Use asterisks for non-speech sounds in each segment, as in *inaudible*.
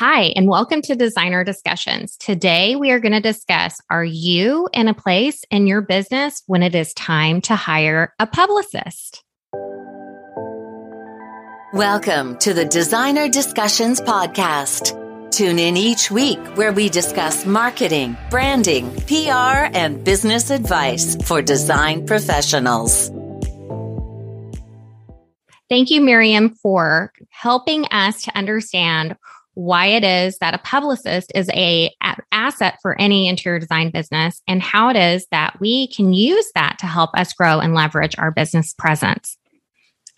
Hi, and welcome to Designer Discussions. Today, we are going to discuss Are you in a place in your business when it is time to hire a publicist? Welcome to the Designer Discussions Podcast. Tune in each week where we discuss marketing, branding, PR, and business advice for design professionals. Thank you, Miriam, for helping us to understand why it is that a publicist is a asset for any interior design business and how it is that we can use that to help us grow and leverage our business presence.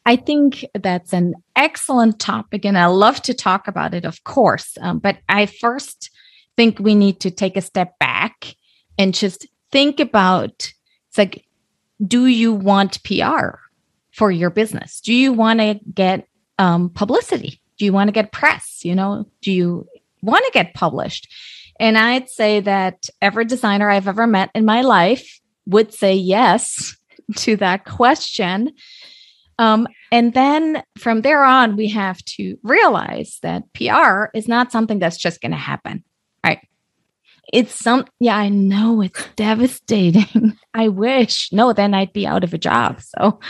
I think that's an excellent topic, and I love to talk about it, of course. Um, but I first think we need to take a step back and just think about it's like, do you want PR for your business? Do you want to get um, publicity? Do you want to get press you know? Do you want to get published? And i'd say that every designer i've ever met in my life would say yes *laughs* to that question. Um, and then from there on we have to realize that pr is not something that's just going to happen right? It's some yeah i know it's devastating. *laughs* I wish no then i'd be out of a job so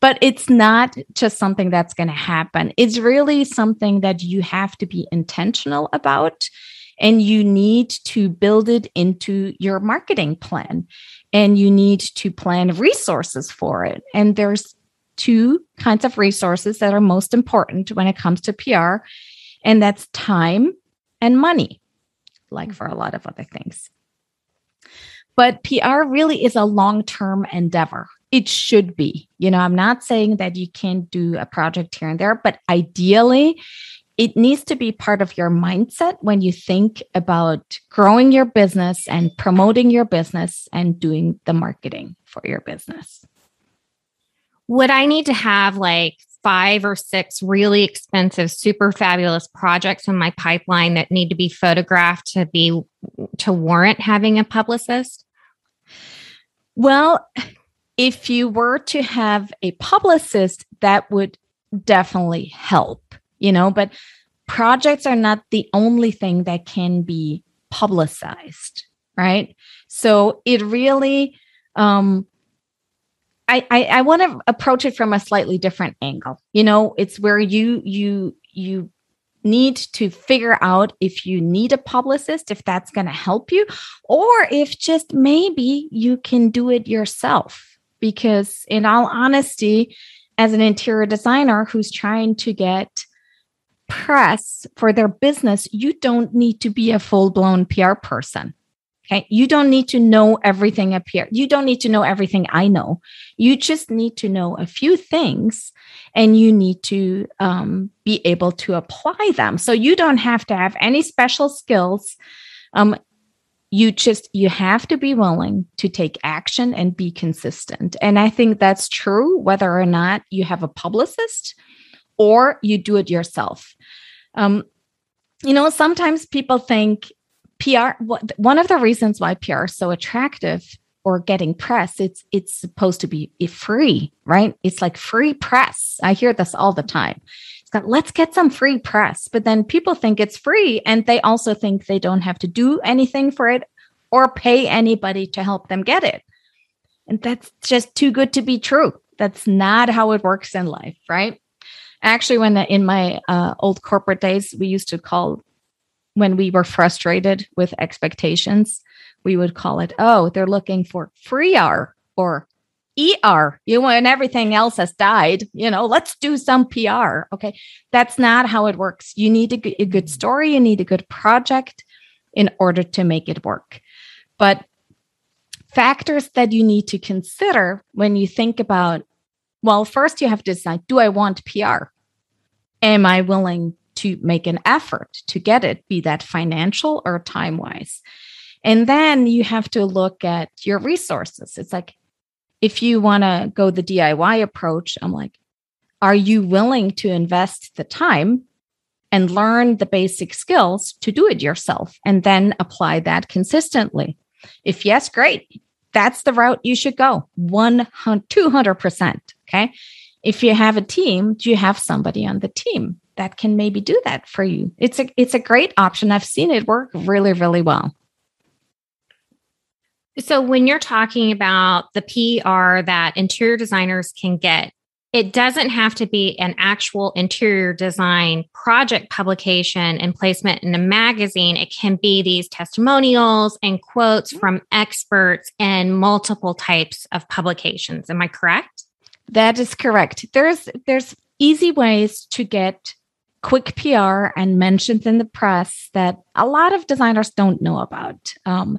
but it's not just something that's going to happen. It's really something that you have to be intentional about and you need to build it into your marketing plan and you need to plan resources for it. And there's two kinds of resources that are most important when it comes to PR, and that's time and money, like for a lot of other things. But PR really is a long term endeavor it should be. You know, I'm not saying that you can't do a project here and there, but ideally, it needs to be part of your mindset when you think about growing your business and promoting your business and doing the marketing for your business. Would I need to have like five or six really expensive, super fabulous projects in my pipeline that need to be photographed to be to warrant having a publicist? Well, if you were to have a publicist, that would definitely help, you know, but projects are not the only thing that can be publicized, right? So it really, um, I, I, I want to approach it from a slightly different angle. You know, it's where you you you need to figure out if you need a publicist, if that's going to help you, or if just maybe you can do it yourself because in all honesty as an interior designer who's trying to get press for their business you don't need to be a full-blown pr person okay? You don't need to know everything up here. You don't need to know everything i know. You just need to know a few things and you need to um, be able to apply them. So you don't have to have any special skills um, you just you have to be willing to take action and be consistent. And i think that's true whether or not you have a publicist or you do it yourself. Um, you know sometimes people think pr one of the reasons why pr is so attractive or getting press it's it's supposed to be free right? It's like free press. I hear this all the time let's get some free press. But then people think it's free and they also think they don't have to do anything for it or pay anybody to help them get it. And that's just too good to be true. That's not how it works in life right? Actually when in my uh, old corporate days we used to call when we were frustrated with expectations we would call it oh they're looking for free r or ER, you and everything else has died. You know, let's do some PR. Okay. That's not how it works. You need a, a good story, you need a good project in order to make it work. But factors that you need to consider when you think about, well, first you have to decide do I want PR? Am I willing to make an effort to get it, be that financial or time wise? And then you have to look at your resources. It's like, if you want to go the DIY approach, I'm like, are you willing to invest the time and learn the basic skills to do it yourself and then apply that consistently? If yes, great. That's the route you should go 100, 200%. Okay. If you have a team, do you have somebody on the team that can maybe do that for you. It's a it's a great option. I've seen it work really really well. So when you're talking about the PR that interior designers can get, it doesn't have to be an actual interior design project publication and placement in a magazine. It can be these testimonials and quotes from experts in multiple types of publications. Am I correct? That is correct. There's there's easy ways to get quick PR and mentions in the press that a lot of designers don't know about. Um,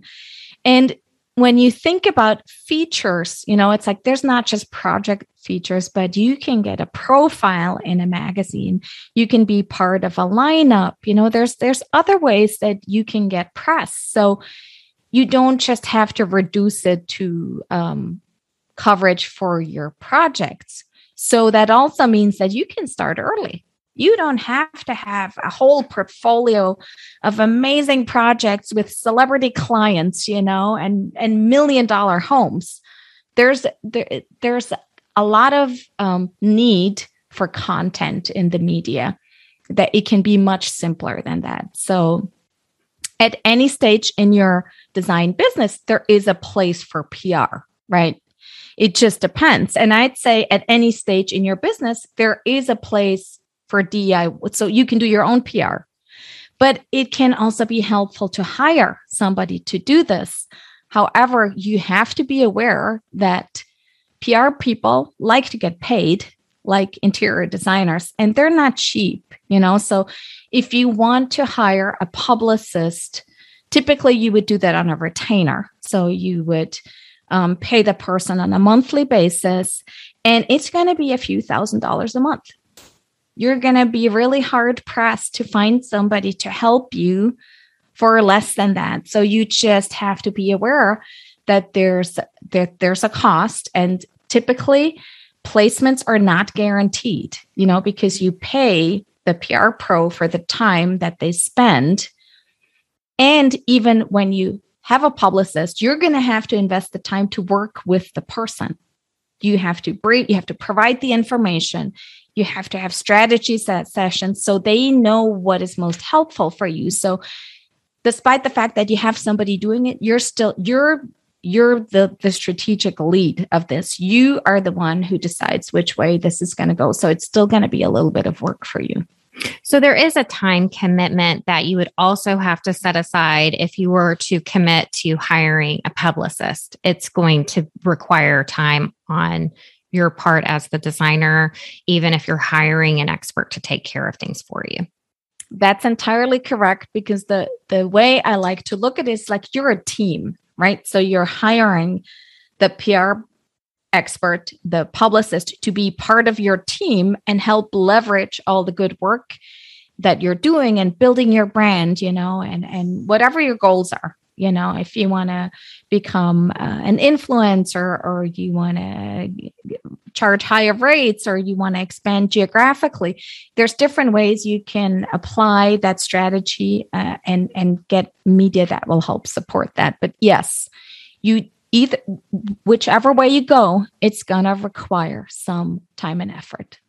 and when you think about features, you know, it's like there's not just project features, but you can get a profile in a magazine. You can be part of a lineup. You know, there's there's other ways that you can get press. So you don't just have to reduce it to um, coverage for your projects. So that also means that you can start early. You don't have to have a whole portfolio of amazing projects with celebrity clients, you know, and and million dollar homes. There's there, there's a lot of um, need for content in the media that it can be much simpler than that. So at any stage in your design business, there is a place for PR, right? It just depends. And I'd say at any stage in your business, there is a place for DI. So you can do your own PR. But it can also be helpful to hire somebody to do this. However, you have to be aware that PR people like to get paid like interior designers and they're not cheap, you know. So if you want to hire a publicist, typically you would do that on a retainer. So you would um, pay the person on a monthly basis and it's going to be a few thousand dollars a month you're going to be really hard pressed to find somebody to help you for less than that. So you just have to be aware that there's that there's a cost and typically placements are not guaranteed, you know, because you pay the PR pro for the time that they spend. And even when you have a publicist, you're going to have to invest the time to work with the person. You have to brief, you have to provide the information, you have to have strategy sessions so they know what is most helpful for you. So despite the fact that you have somebody doing it you're still you're you're the the strategic lead of this. You are the one who decides which way this is going to go. So it's still going to be a little bit of work for you. So there is a time commitment that you would also have to set aside if you were to commit to hiring a publicist. It's going to require time on your part as the designer, even if you're hiring an expert to take care of things for you. That's entirely correct because the the way I like to look at it is like you're a team, right? So you're hiring the PR expert, the publicist to be part of your team and help leverage all the good work that you're doing and building your brand, you know, and and whatever your goals are you know if you want to become uh, an influencer or you want to charge higher rates or you want to expand geographically there's different ways you can apply that strategy uh, and and get media that will help support that. But yes you either whichever way you go it's going to require some time and effort.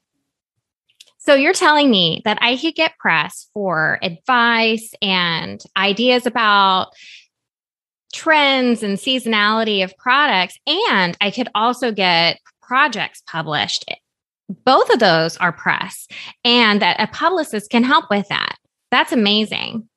So you're telling me that I could get press for advice and ideas about trends and seasonality of products. And I could also get projects published. Both of those are press, and that a publicist can help with that. That's amazing.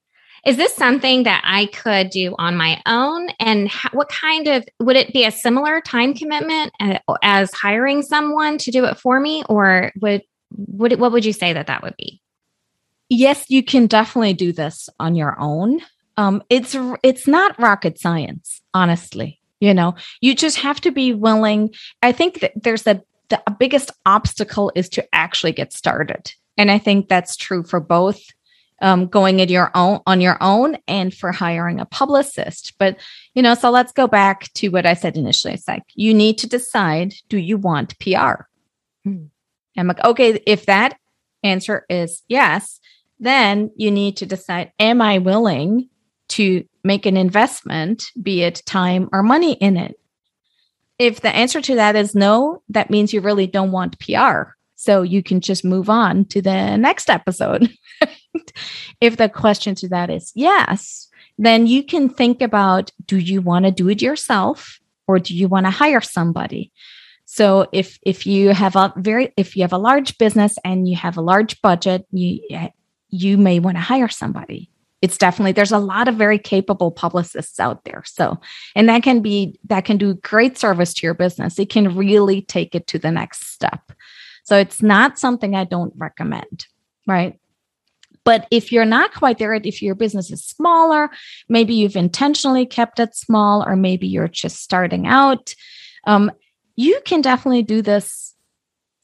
Is this something that I could do on my own? And what kind of would it be a similar time commitment uh, as hiring someone to do it for me, or would would it, what would you say that that would be? Yes, you can definitely do this on your own um, it's it's not rocket science, honestly. You know, you just have to be willing. I think that there's a the biggest obstacle is to actually get started, and I think that's true for both um, going in your own on your own and for hiring a publicist. But you know, so let's go back to what I said initially. It's like you need to decide: do you want PR? Hmm. I'm like, okay, if that answer is yes, then you need to decide: am I willing to make an investment, be it time or money in it? If the answer to that is no, that means you really don't want PR. So you can just move on to the next episode. *laughs* if the question to that is yes, then you can think about do you want to do it yourself or do you want to hire somebody? So if if you have a very if you have a large business and you have a large budget, you you may want to hire somebody. It's definitely there's a lot of very capable publicists out there. So and that can be that can do great service to your business. It can really take it to the next step. So it's not something I don't recommend, right? But if you're not quite there, if your business is smaller, maybe you've intentionally kept it small, or maybe you're just starting out, um, you can definitely do this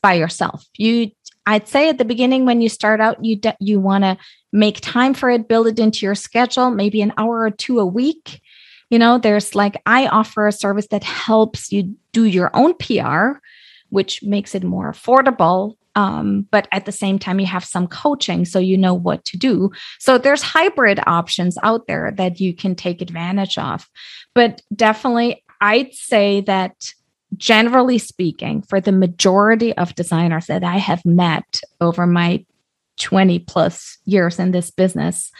by yourself. You, I'd say at the beginning when you start out, you de- you want to make time for it, build it into your schedule, maybe an hour or two a week. You know, there's like I offer a service that helps you do your own PR, which makes it more affordable um, but at the same time you have some coaching so you know what to do so there's hybrid options out there that you can take advantage of but definitely i'd say that generally speaking for the majority of designers that i have met over my 20 plus years in this business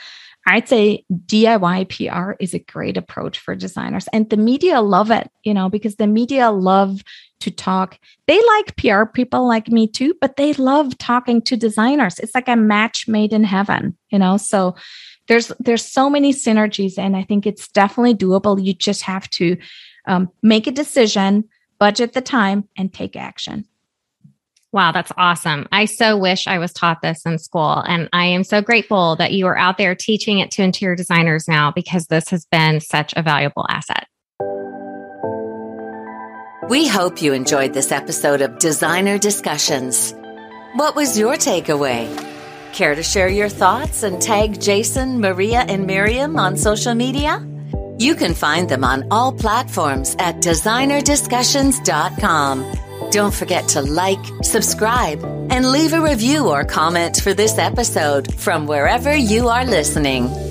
I'd say DIY PR is a great approach for designers. And the media love it, you know, because the media love to talk. They like PR people like me too, but they love talking to designers. It's like a match made in heaven, you know? So there's there's so many synergies and I think it's definitely doable. You just have to um, make a decision, budget the time and take action. Wow, that's awesome. I so wish I was taught this in school. And I am so grateful that you are out there teaching it to interior designers now because this has been such a valuable asset. We hope you enjoyed this episode of Designer Discussions. What was your takeaway? Care to share your thoughts and tag Jason, Maria, and Miriam on social media? You can find them on all platforms at designerdiscussions.com. Don't forget to like, subscribe, and leave a review or comment for this episode from wherever you are listening.